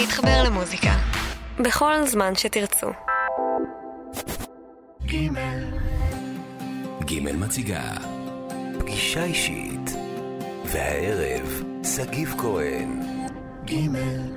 להתחבר למוזיקה. בכל זמן שתרצו. גימל. גימל מציגה פגישה אישית. והערב, שגיב כהן. גימל.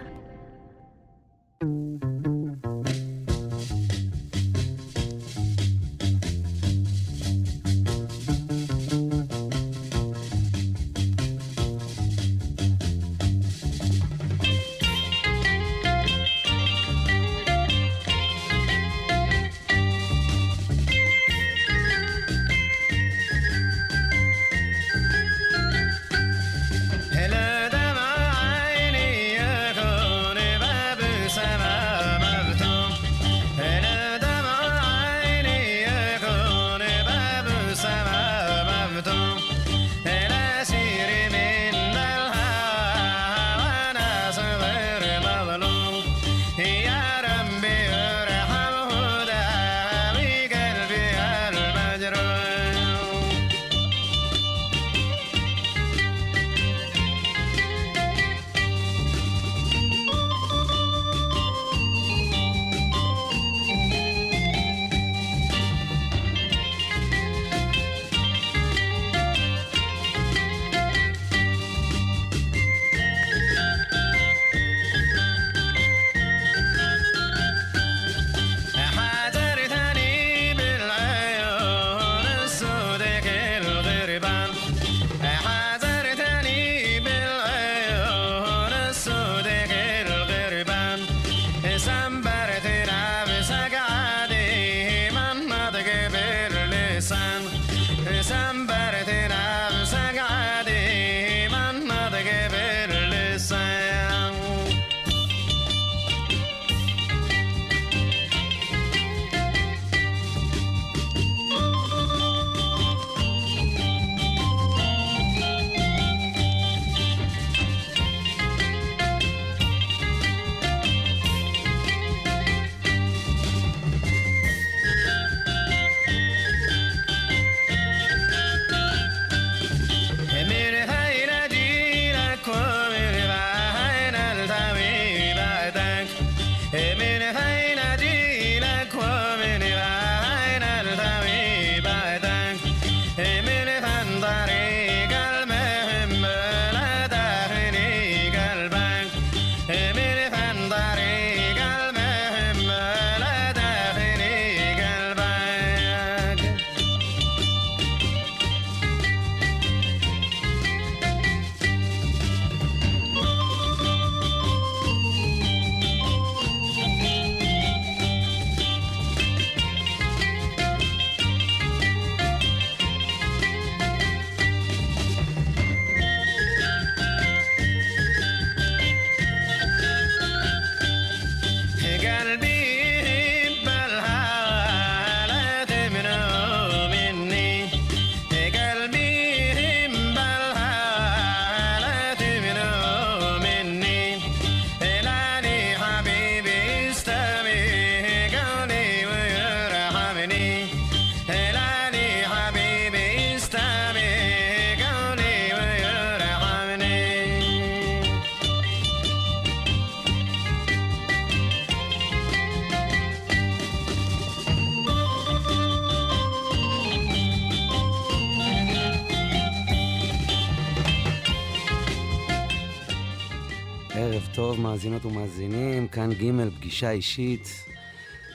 מאזינות ומאזינים, כאן ג' פגישה אישית.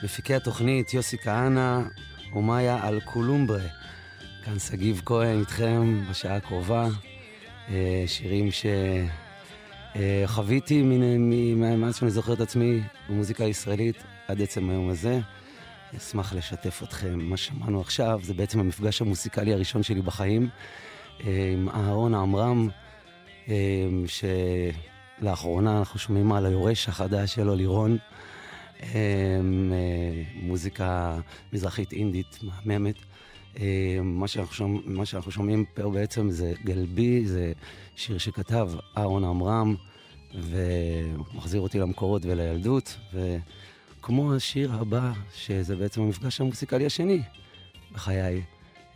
מפיקי התוכנית יוסי כהנא ומאיה אלקולומברה. כאן שגיב כהן איתכם בשעה הקרובה. אה, שירים שחוויתי מאז שאני זוכר את עצמי במוזיקה הישראלית עד עצם היום הזה. אשמח לשתף אתכם. מה שמענו עכשיו זה בעצם המפגש המוסיקלי הראשון שלי בחיים אה, עם אהרון עמרם, אה, ש... לאחרונה אנחנו שומעים על היורש החדש שלו, לירון. אמ, אה, מוזיקה מזרחית אינדית מהממת. אמ, מה שאנחנו, שומע, מה שאנחנו שומעים פה בעצם זה גלבי, זה שיר שכתב אהרון עמרם, ומחזיר אותי למקורות ולילדות, וכמו השיר הבא, שזה בעצם המפגש המוסיקלי השני בחיי,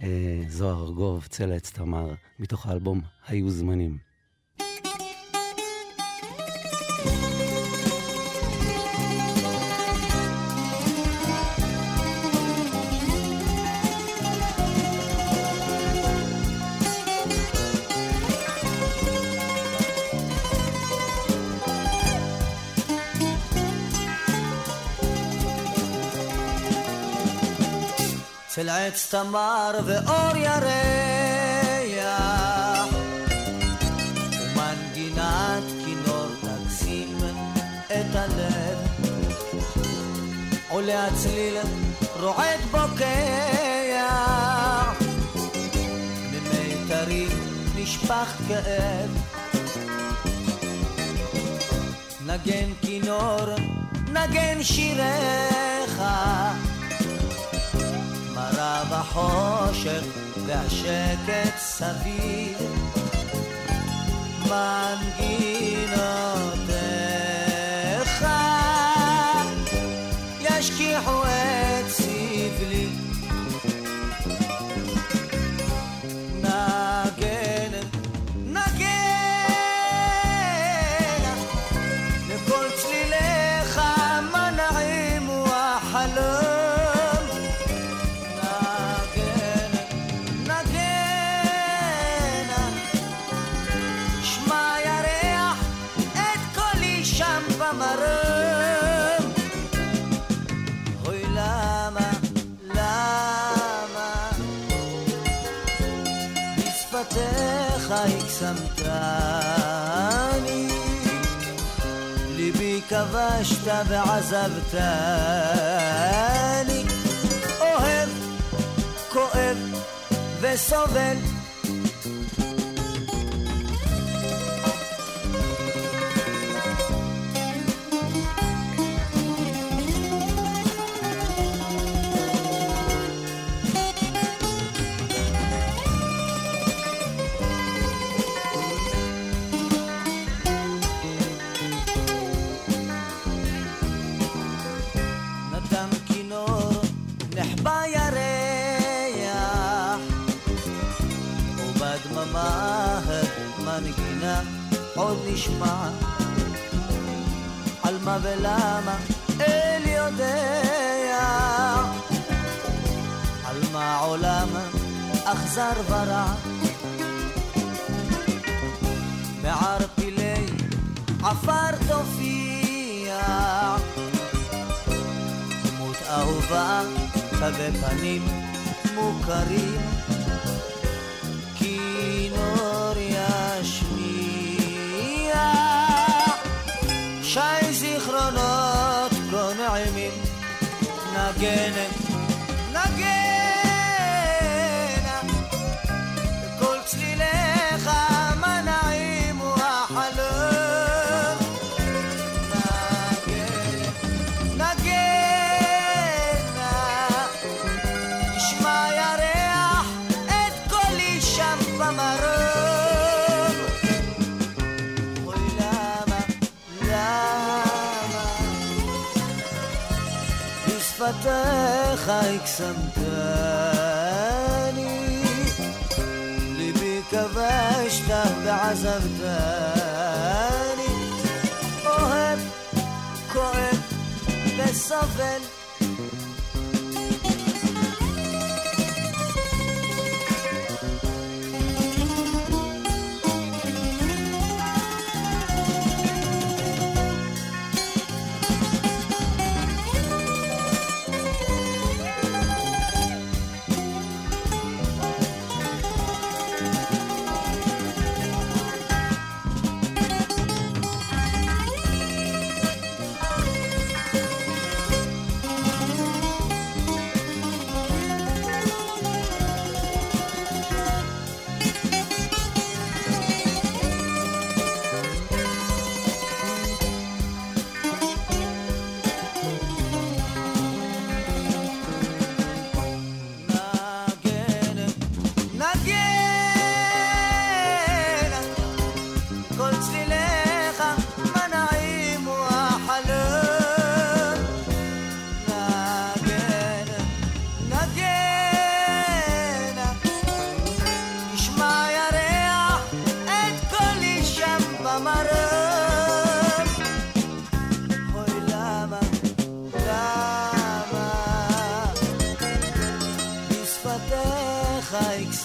אה, זוהר ארגוב, צלע תמר, מתוך האלבום "היו זמנים". של עץ תמר ואור ירח. ומנגינת כינור תגזים את הלב. עולה הצליל רועד בוקע ממיתרים נשפך כאב. נגן כינור, נגן שיריך מראה בחושך והשקט סביב מנגינותיך ישכיחו את סבלי הקסמתני ליבי כבשת ועזבתני. אוהב, כואב וסובל עוד נשמע. על מה ולמה אל יודע, על מה העולם אכזר ורע. בערפילי עפר תופיע דמות אהובה, תווי פנים מוכרים, again בשפתיך הקסמתני, ליבי כבשת ועזבתני, אוהב, כואב וסובל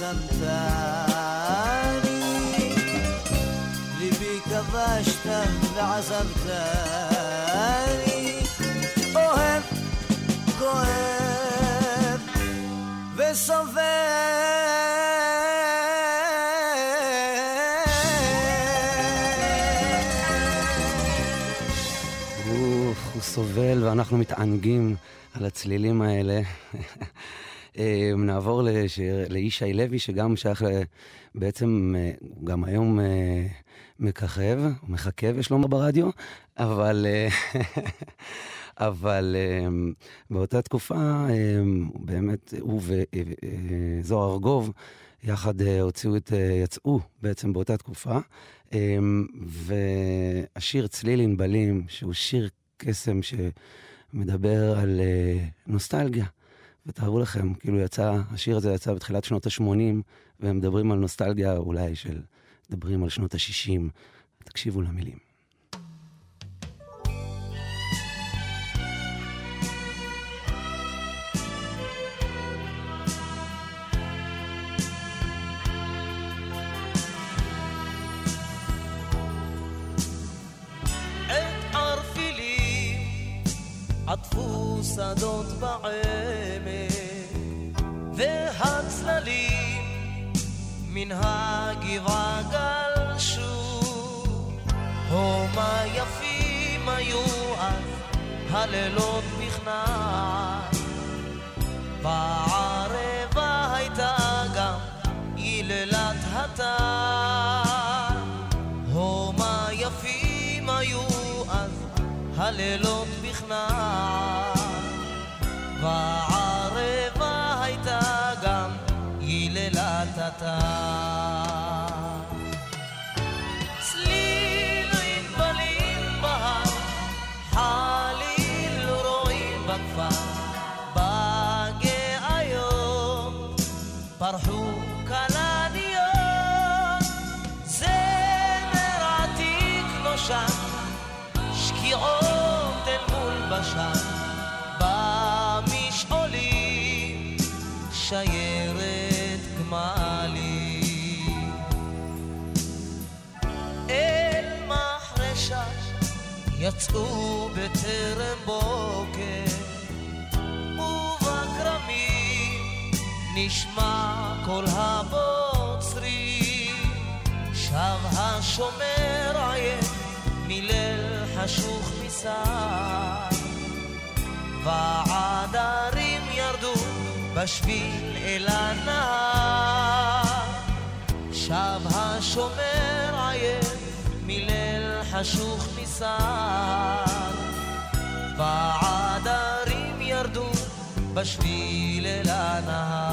הקסמתני, ליבי כבשת ועזבתני, אוהב, כואב סובל ואנחנו מתענגים על הצלילים האלה. אה, נעבור לשיר, לישי לוי, שגם שייך בעצם, אה, גם היום אה, מככב, מככב, יש לומר ברדיו, אבל, אבל באותה תקופה, באמת, הוא וזוהר ארגוב, יחד הוציאו את, יצאו בעצם באותה תקופה, והשיר צליל ענבלים, שהוא שיר קסם שמדבר על uh, נוסטלגיה. ותארו לכם, כאילו יצא, השיר הזה יצא בתחילת שנות ה-80, והם מדברים על נוסטלגיה אולי של, מדברים על שנות ה-60. תקשיבו למילים. עטפו שדות בעמק, והצללים מן הגבעה גלשו. הומה יפים היו אז הלילות בכנעת, בערבה הייתה גם היללת הטל. הלילות נכנע, וערבה הייתה גם היללת התא. יצאו בטרם בוקר ובכרמים נשמע כל הבוצרים שב השומר עייף מליל חשוך מסע והעדרים ירדו בשביל אל הנהר. שב השומר עייף חשוך ניסר. והעדרים ירדו בשביל אל הנהר.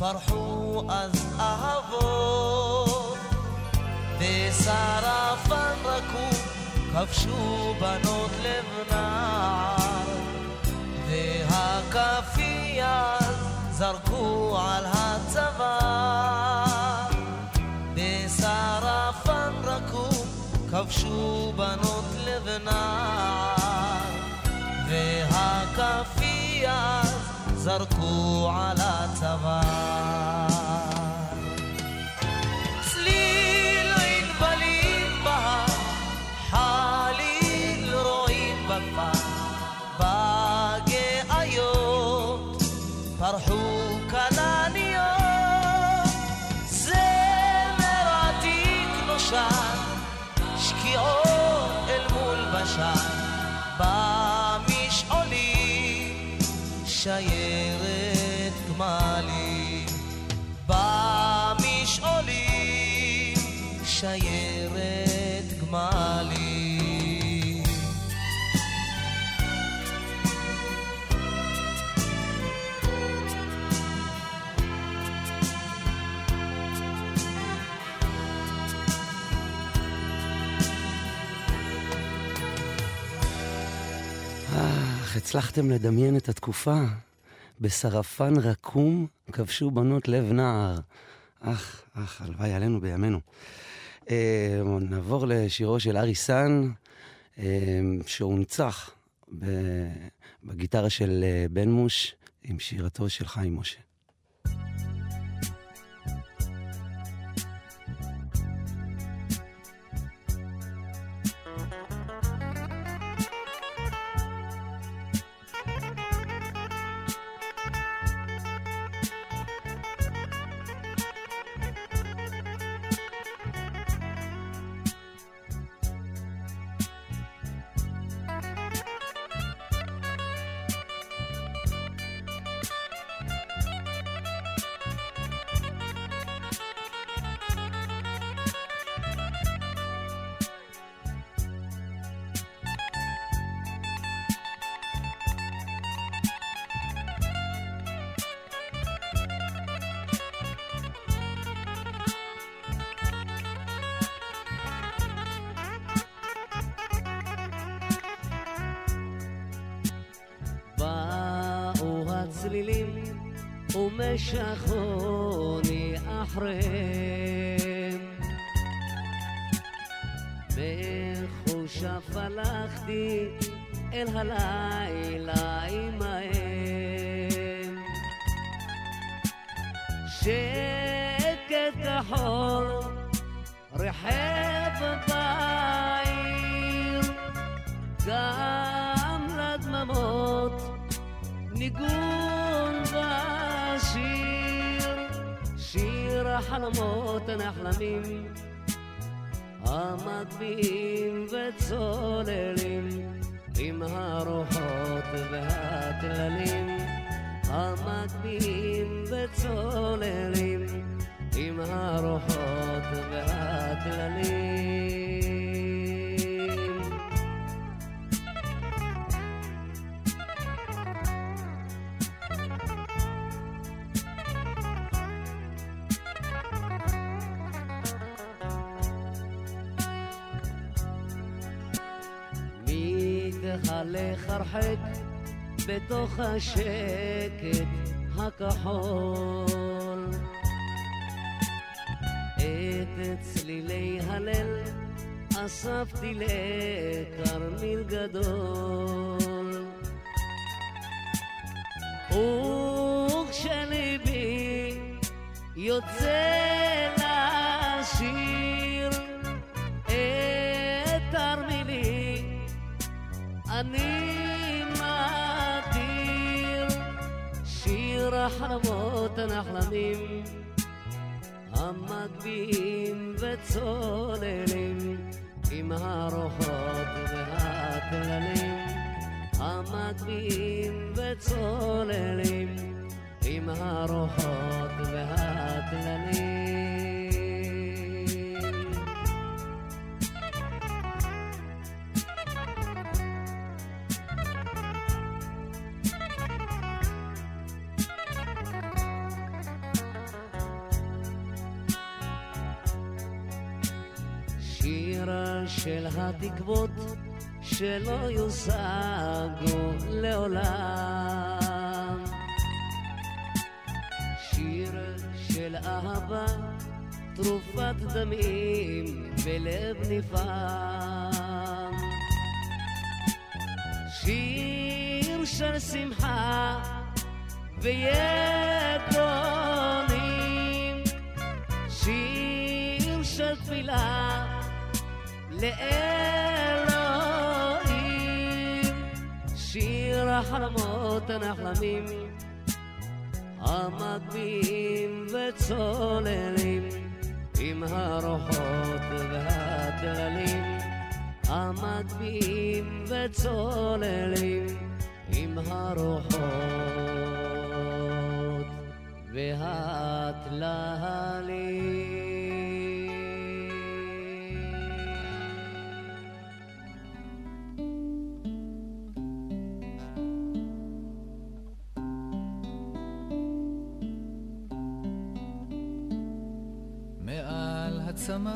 פרחו אז אהבות, בשרפן רקו כבשו בנות לב נער, והכפייה זרקו על הצבא, בשרפן רקו כבשו בנות לבנר, והכפייה זרקו על הצבא. שיירת גמלים, במשעולים שיירת גמלים. הצלחתם לדמיין את התקופה. בשרפן רקום כבשו בנות לב נער. אך, אך, הלוואי עלינו בימינו. אה, נעבור לשירו של ארי סאן, אה, שהונצח בגיטרה של אה, בן מוש עם שירתו של חיים משה. ומשכוני אחריהם. בחושיו הלכתי אל הלילה עמהם. שקט כחול ריחב בעיר, גם לדממות ניגון שיר החלומות הנחלמים, המטביעים וצוללים, עם הרוחות והטללים, המטביעים וצוללים, עם הרוחות והטללים. מתהלך הרחק בתוך השקט הכחול. את צלילי הלל אספתי לכרמיל גדול. וכשליבי יוצא החלומות הנחלמים המגביהים וצוללים עם הרוחות והטללים המגביהים וצוללים עם הרוחות והטללים של התקוות שלא יושגו לעולם. שיר של אהבה, תרופת דמים בלב נפעם. שיר של שמחה ויתומים. שיר של תפילה לאלוהים. שיר החלומות הנחלמים המגביהים וצוללים עם הרוחות והטללים המגביהים וצוללים עם הרוחות והטללים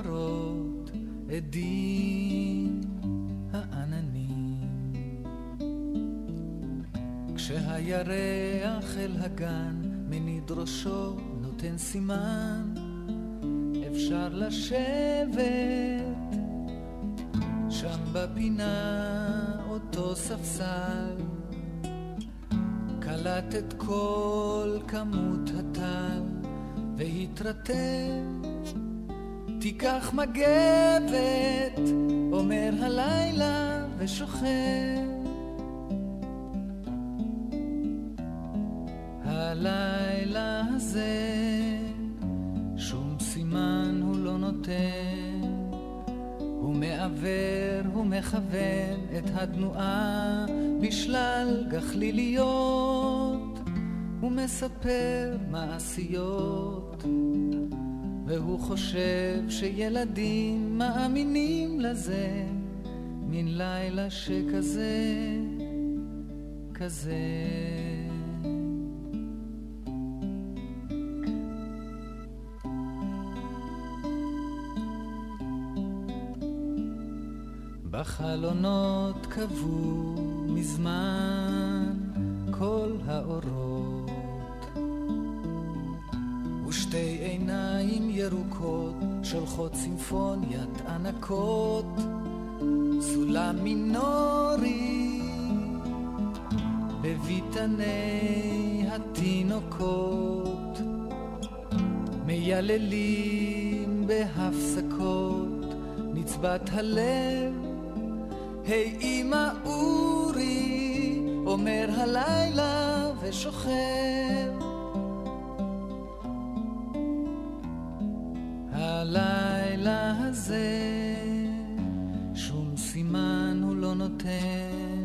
צמרות עדים העננים. כשהירח אל הגן מניד ראשו נותן סימן, אפשר לשבת שם בפינה אותו ספסל. קלט את כל כמות הטל והתרתם תיקח מגבת, אומר הלילה ושוכב. הלילה הזה שום סימן הוא לא נותן, הוא מעוור, הוא מכוון את התנועה בשלל גחליליות, הוא מספר מעשיות. והוא חושב שילדים מאמינים לזה, מן לילה שכזה, כזה. בחלונות קבעו מזמן כל האורות ירוקות שולחות סימפוניית ענקות סולם מינורי בביתני התינוקות מייללים בהפסקות נצבת הלב היי אמא אורי אומר הלילה ושוכב נותן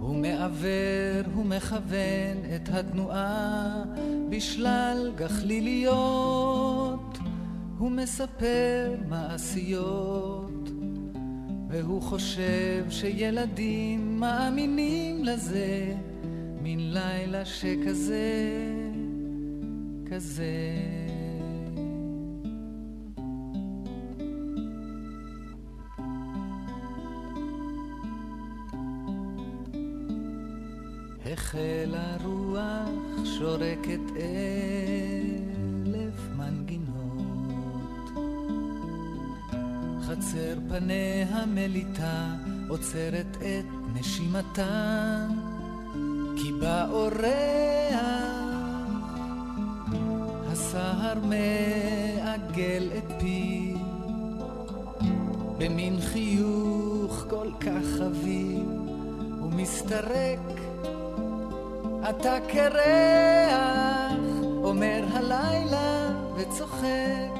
הוא מעוור, הוא מכוון את התנועה בשלל גחליליות. הוא מספר מעשיות והוא חושב שילדים מאמינים לזה. מן לילה שכזה, כזה. החלה רוח שורקת אלף מנגינות. חצר פניה מליטה עוצרת את נשימתה, כי באורח הסהר מעגל את פי במין חיוך כל כך חביב ומסתרק אתה קרח, אומר הלילה וצוחק.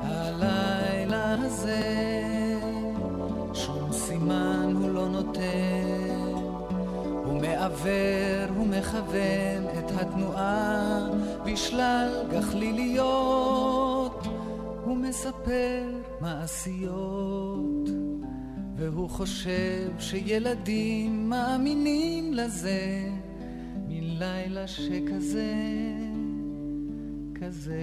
הלילה הזה, שום סימן הוא לא נותן, הוא מעוור, הוא מכוון את התנועה בשלל גחליליות, הוא מספר מעשיות. והוא חושב שילדים מאמינים לזה מלילה שכזה, כזה.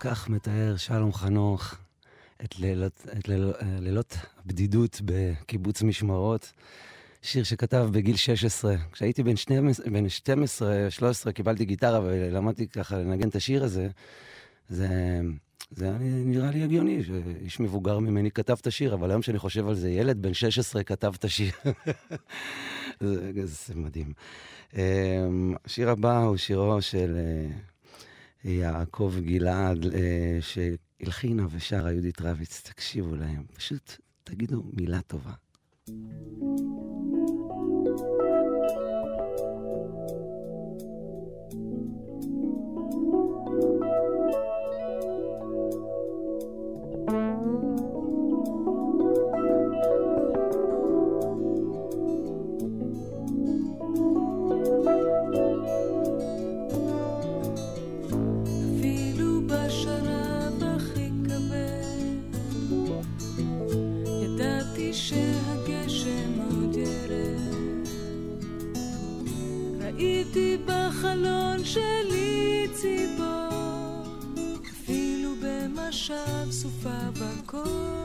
כך מתאר שלום חנוך את לילות, את לילות, לילות הבדידות בקיבוץ משמרות. שיר שכתב בגיל 16. כשהייתי בן 12-13 קיבלתי גיטרה ולמדתי ככה לנגן את השיר הזה. זה, זה היה נראה לי הגיוני, שאיש מבוגר ממני כתב את השיר, אבל היום שאני חושב על זה, ילד בן 16 כתב את השיר. זה, זה מדהים. אמ, השיר הבא הוא שירו של אה, יעקב גלעד, אה, הלחינה ושרה יהודית רביץ, תקשיבו להם, פשוט תגידו מילה טובה. אפילו encore.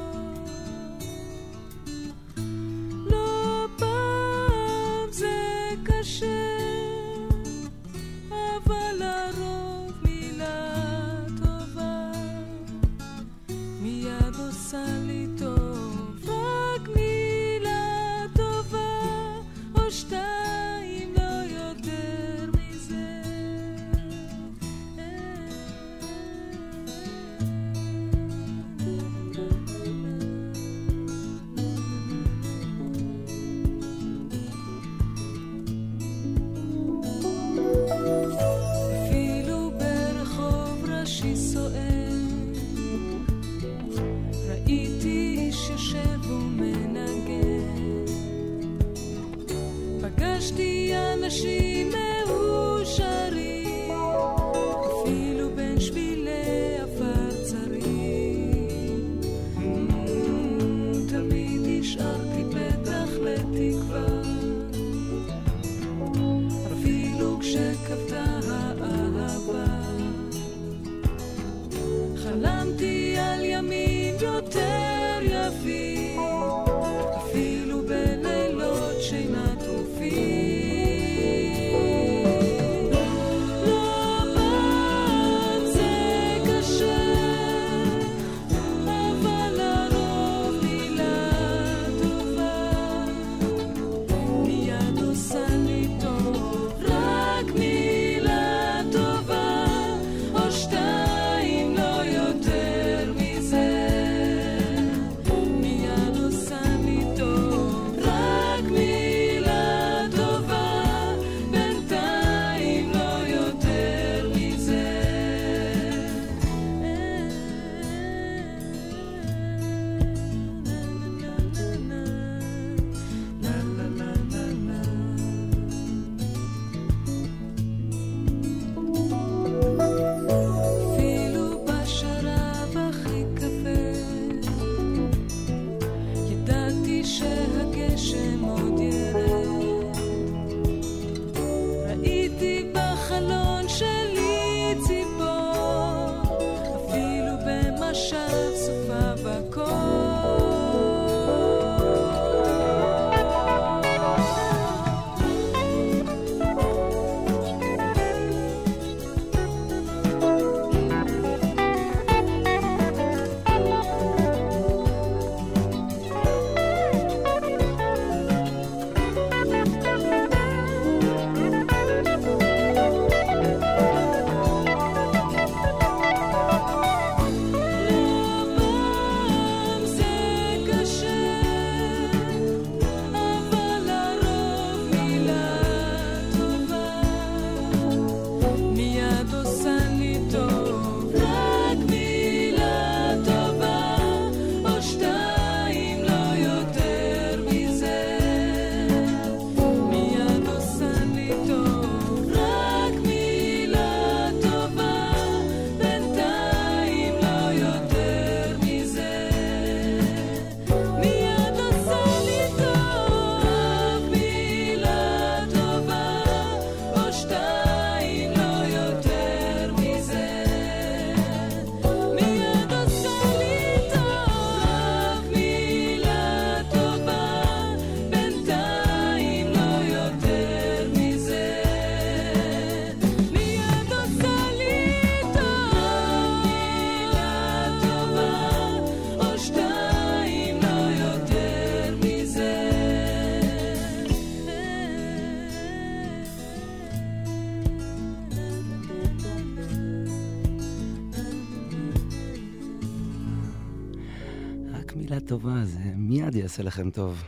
יעשה לכם טוב.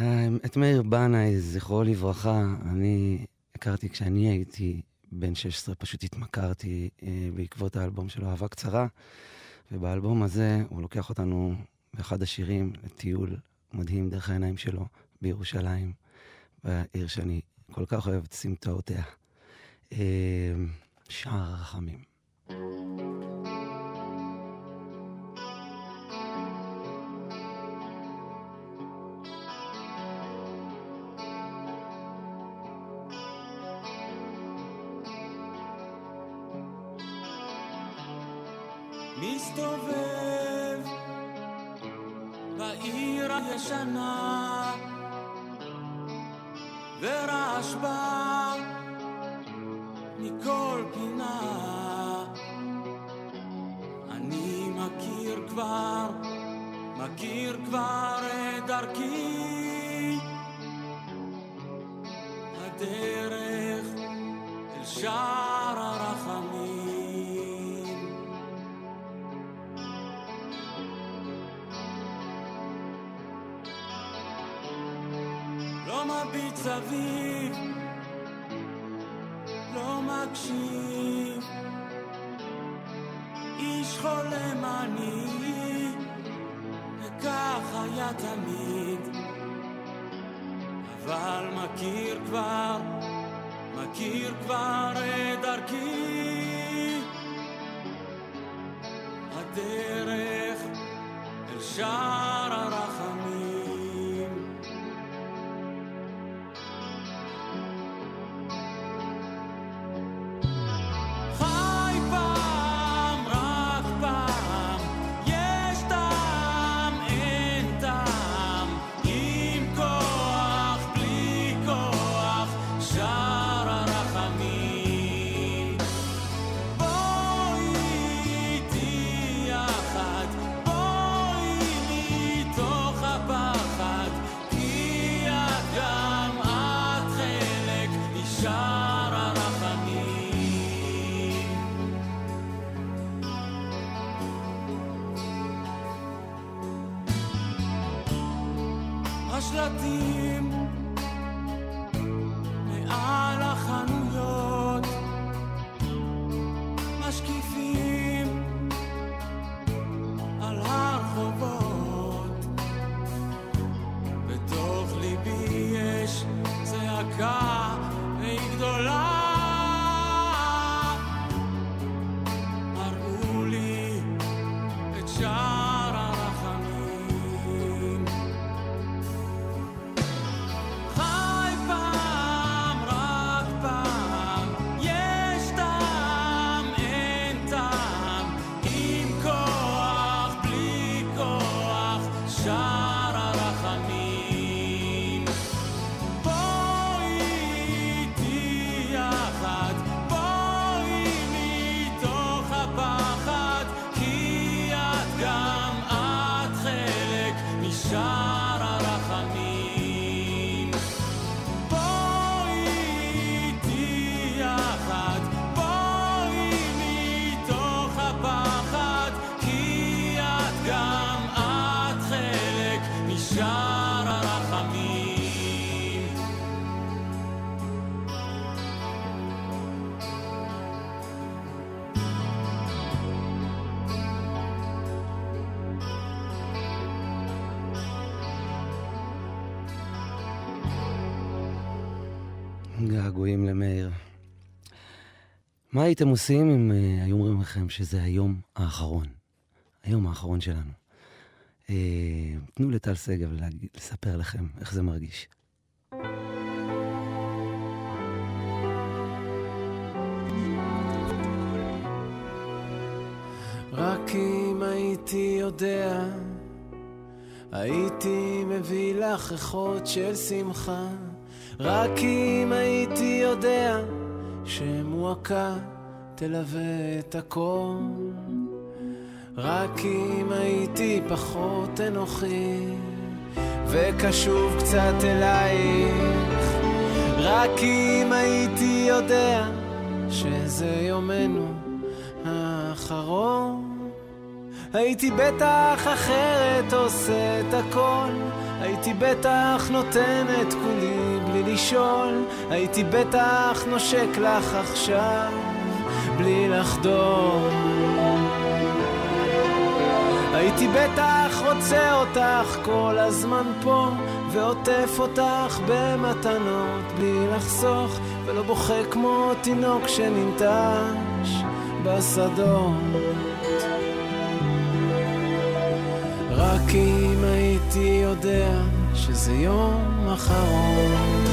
אה, את מאיר בנאי, זכרו לברכה, אני הכרתי כשאני הייתי בן 16, פשוט התמכרתי אה, בעקבות האלבום שלו, אהבה קצרה, ובאלבום הזה הוא לוקח אותנו באחד השירים לטיול מדהים דרך העיניים שלו בירושלים, בעיר שאני כל כך אוהב את סמטאותיה. אה, שער הרחמים. thank you מסתובב בעיר הישנה ורעש בא מכל פינה. אני מכיר כבר, מכיר כבר את דרכי. הדרך אל שער מביט סביב, לא מקשיב איש חולם אני, וכך היה תמיד. אבל מכיר כבר, מכיר כבר את דרכי. הדרך אל שער געגועים למאיר. מה הייתם עושים אם אה, היו אומרים לכם שזה היום האחרון? היום האחרון שלנו. אה, תנו לטל להגיד- לספר לכם איך זה מרגיש. רק אם הייתי יודע, הייתי מביא לך ריחות של שמחה. רק אם הייתי יודע שמועקה תלווה את הכל. רק אם הייתי פחות אנוכי וקשוב קצת אלייך. רק אם הייתי יודע שזה יומנו האחרון. הייתי בטח אחרת עושה את הכל הייתי בטח נותן את כולי בלי לשאול הייתי בטח נושק לך עכשיו בלי לחדור. הייתי בטח רוצה אותך כל הזמן פה ועוטף אותך במתנות בלי לחסוך ולא בוכה כמו תינוק שננטש בשדות. רק אם הייתי יודע שזה יום אחרון.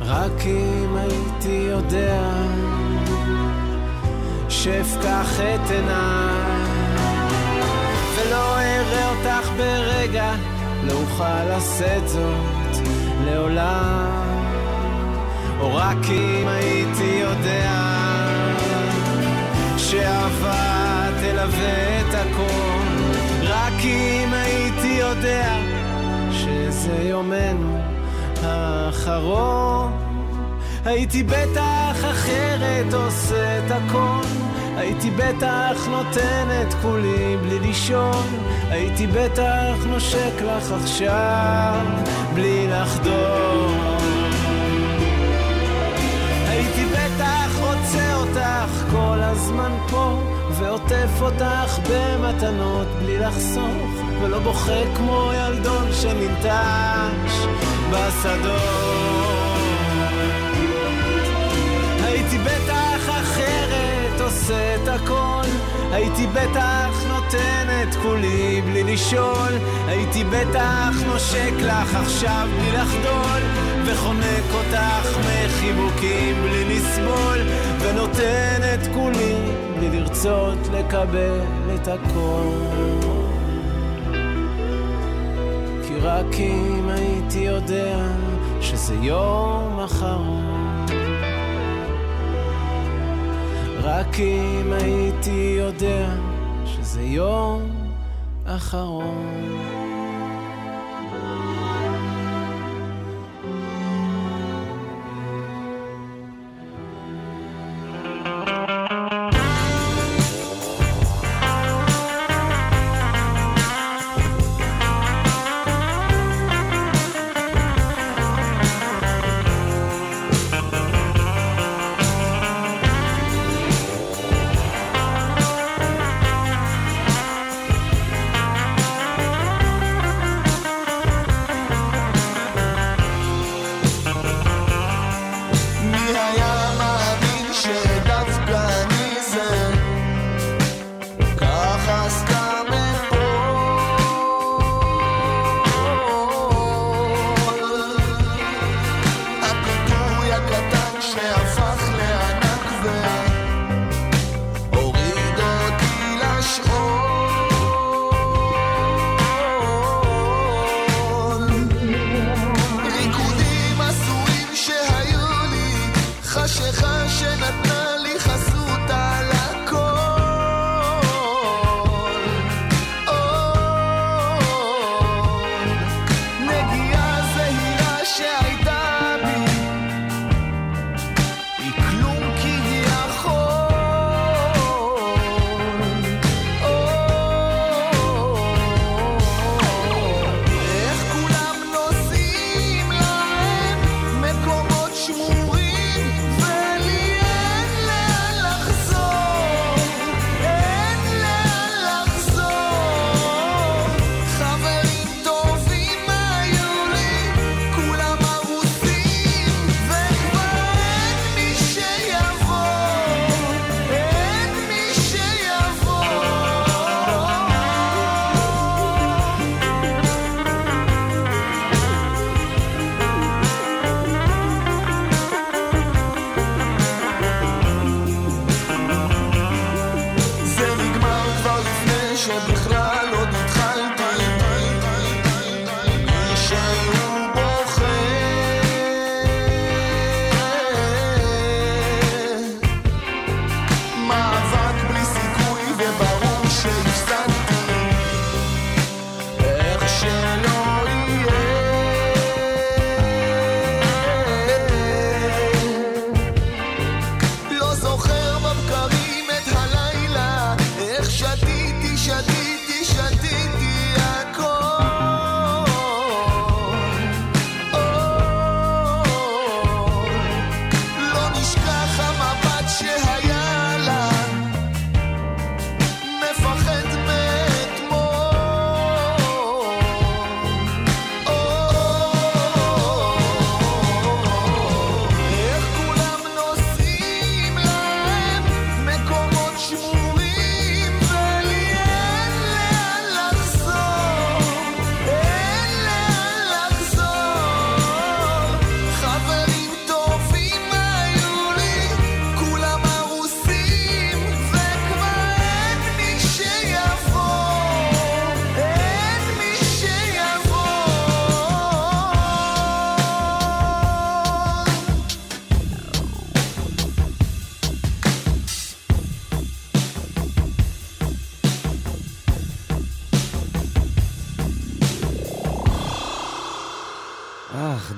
רק אם הייתי יודע שאפקח את עיניי ולא אראה אותך ברגע, לא אוכל לשאת זאת לעולם. או רק אם הייתי יודע שאהבה תלווה את הכל, רק אם הייתי יודע שזה יומנו האחרון. הייתי בטח אחרת עושה את הכל, הייתי בטח נותן את כולי בלי לישון, הייתי בטח נושק לך עכשיו בלי לחדור. הייתי בטח רוצה אותך כל הזמן פה, ועוטף אותך במתנות בלי לחסוך, ולא בוכה כמו ילדון שננטש בשדות. הייתי בטח אחרת עושה את הכל, הייתי בטח נותן את כולי בלי לשאול, הייתי בטח נושק לך עכשיו בלי לחדול, וחונק אותך מחיבוקים בלי לסבול, ונותן את כולי בלי לרצות לקבל את הכל. כי רק אם הייתי יודע שזה יום אחרון רק אם הייתי יודע שזה יום אחרון.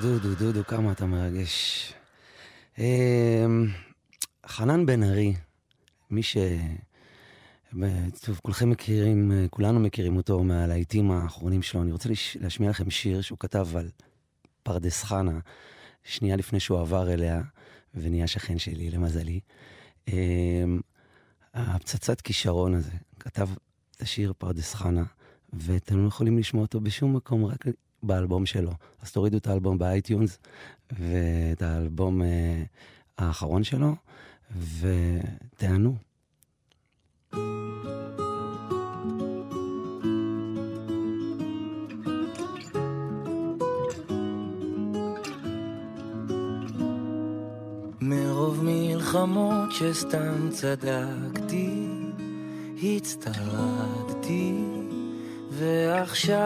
דודו, דודו, כמה אתה מרגש. אמ, חנן בן ארי, מי ש... טוב, כולכם מכירים, כולנו מכירים אותו מהלהיטים האחרונים שלו. אני רוצה להשמיע לכם שיר שהוא כתב על פרדס חנה, שנייה לפני שהוא עבר אליה, ונהיה שכן שלי, למזלי. אמ, הפצצת כישרון הזה, כתב את השיר פרדס חנה, ואתם לא יכולים לשמוע אותו בשום מקום, רק באלבום שלו. אז תורידו את האלבום ב iTunes, ואת האלבום אה, האחרון שלו, ותיהנו. מרוב מלחמות שסתם צדקתי, הצטרדתי, ועכשיו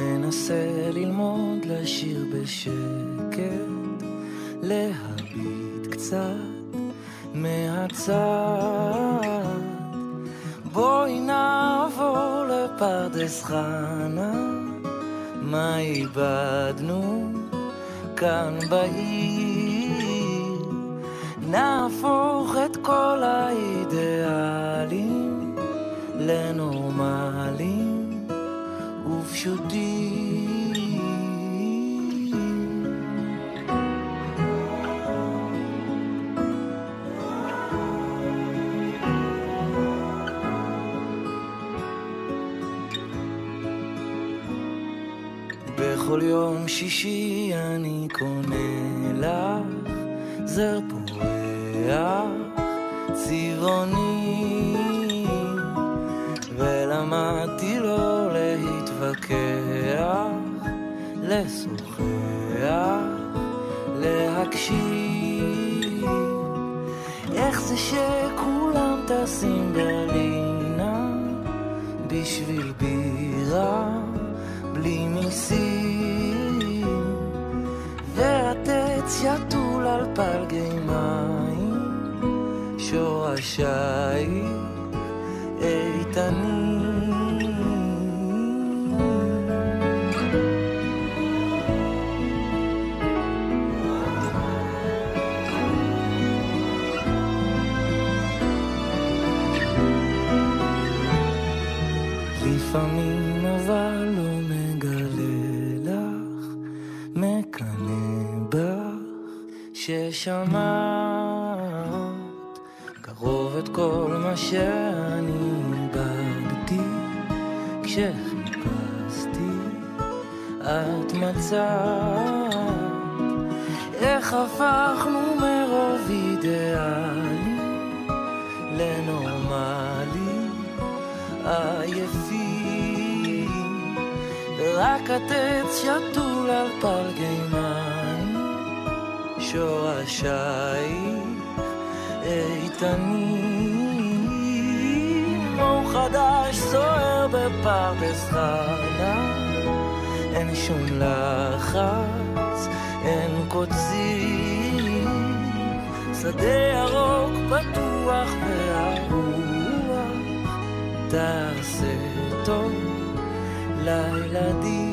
מנסה ללמוד לשיר בשקט, להביט קצת מהצד. בואי נעבור לפרדס חנה, מה איבדנו? כאן בעיר נהפוך את כל האידיאלים לנורמלים ופשוטים בכל יום שישי אני קונה לך זר פורח צבעוני לשוחח, להקשיב. איך זה שכולם טסים ברלינה בשביל בירה בלי מיסים? והטץ יטול על פלגי מים שורשי ששמעת קרוב את כל מה שאני איבדתי, כשחיפשתי את מצאת, איך הפכנו מרוב אידיאלי לנורמלי. עייפים, רק הטץ שתול על מים, שורשייך איתנים, אור חדש סוער בפרדס חנה, אין שום לחץ, אין קוצים, שדה ירוק פתוח והרוח. תעשה טוב לילדים.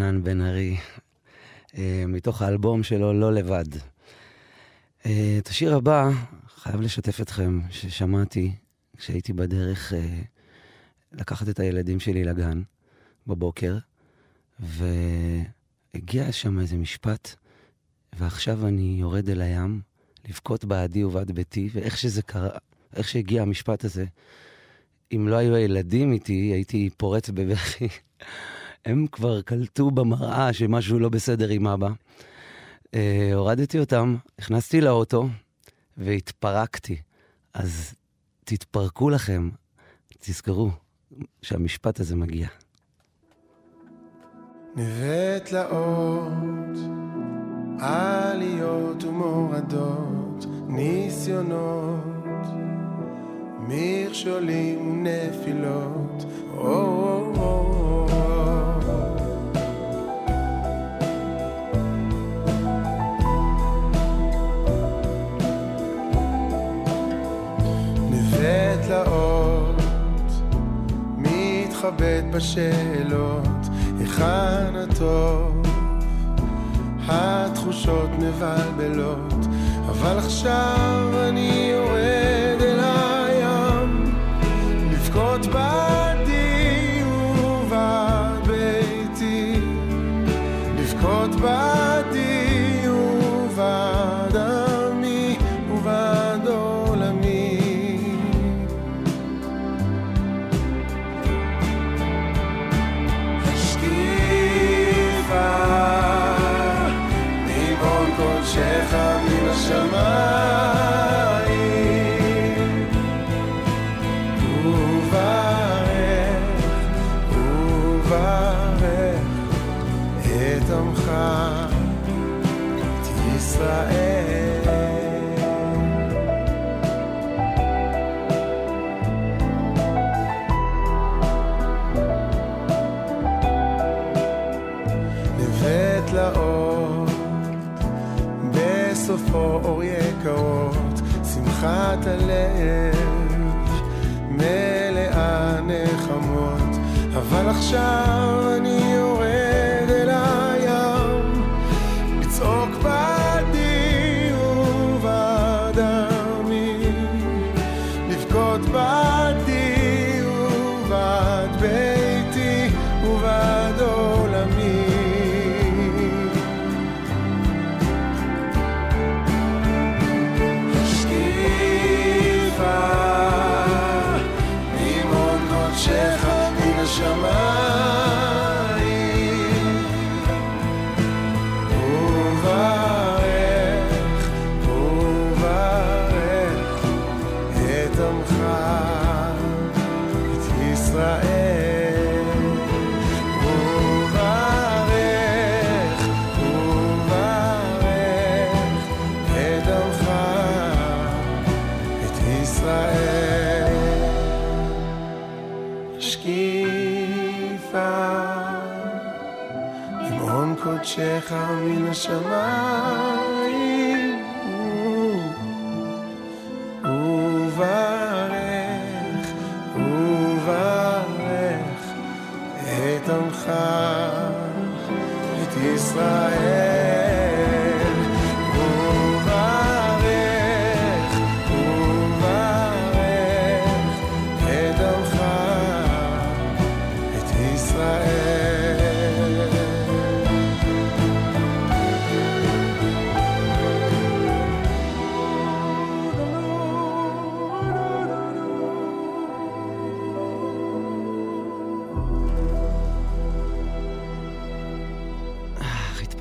חנן בן ארי, אה, מתוך האלבום שלו, לא לבד. אה, את השיר הבא, חייב לשתף אתכם, ששמעתי כשהייתי בדרך אה, לקחת את הילדים שלי לגן בבוקר, והגיע שם איזה משפט, ועכשיו אני יורד אל הים, לבכות בעדי ובעד ביתי, ואיך שזה קרה, איך שהגיע המשפט הזה, אם לא היו הילדים איתי, הייתי פורץ בבכי. הם כבר קלטו במראה שמשהו לא בסדר עם אבא. אה, הורדתי אותם, נכנסתי לאוטו והתפרקתי. אז תתפרקו לכם, תזכרו שהמשפט הזה מגיע. נווה תלאות, עליות ומורדות, ניסיונות, מכשולים ונפילות, מתחבט בשאלות, היכן הטוב? התחושות מבלבלות, אבל עכשיו אני יורד אל הים, לבכות בעדי ובעד ביתי, לבכות בעדי world. אבל מן השמיים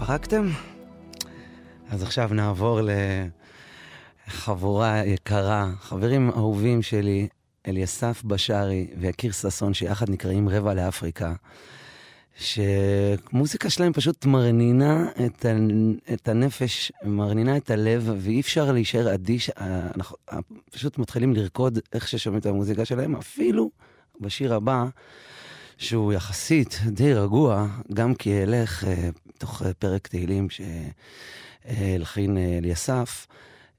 התפרקתם? אז עכשיו נעבור לחבורה יקרה, חברים אהובים שלי, אליסף בשארי ויקיר ששון, שיחד נקראים רבע לאפריקה, שמוזיקה שלהם פשוט מרנינה את, הנפש, מרנינה את הלב, ואי אפשר להישאר אדיש. אנחנו פשוט מתחילים לרקוד איך ששומעים את המוזיקה שלהם, אפילו בשיר הבא. שהוא יחסית די רגוע, גם כי ילך אה, תוך אה, פרק תהילים שהלחין אה, אליסף.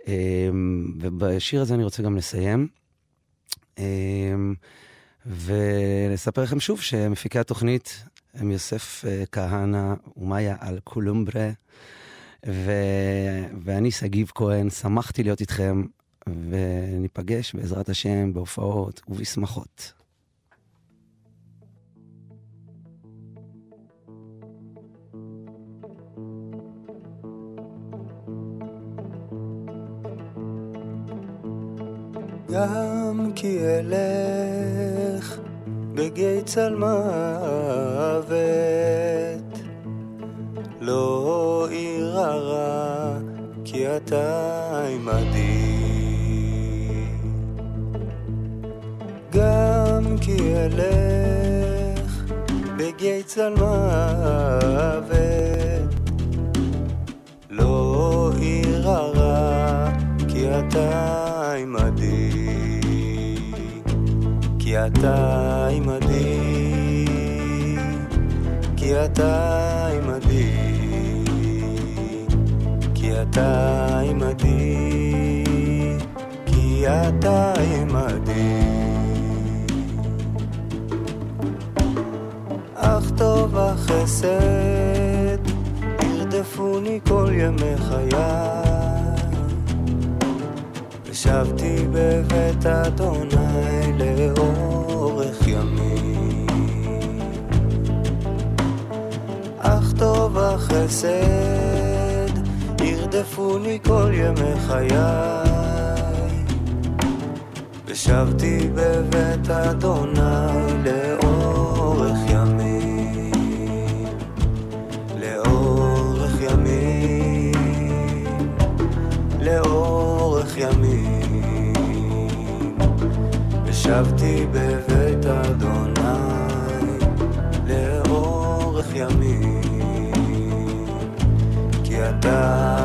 אה, ובשיר הזה אני רוצה גם לסיים. אה, ולספר לכם שוב שמפיקי התוכנית הם יוסף אה, כהנא ומאיה אלקולומברה, ו... ואני שגיב כהן, שמחתי להיות איתכם, וניפגש בעזרת השם בהופעות ובשמחות. גם כי אלך בגיא צלמוות, לא אירא רע, כי אתה עמדי. גם כי אלך בגיא צלמוות, לא אירא רע, כי אתה עמדי. כי אתה עמדי. אתה עמדי, כי אתה עמדי, כי אתה עמדי. אך טוב החסד, ירדפוני כל ימי חיי. ושבתי בבית אדוני לאורך ימים. אך טוב החסד, ירדפוני כל ימי חיי. ושבתי בבית אדוני לאורך ושבתי בבית אדוני לאורך ימים. כי אתה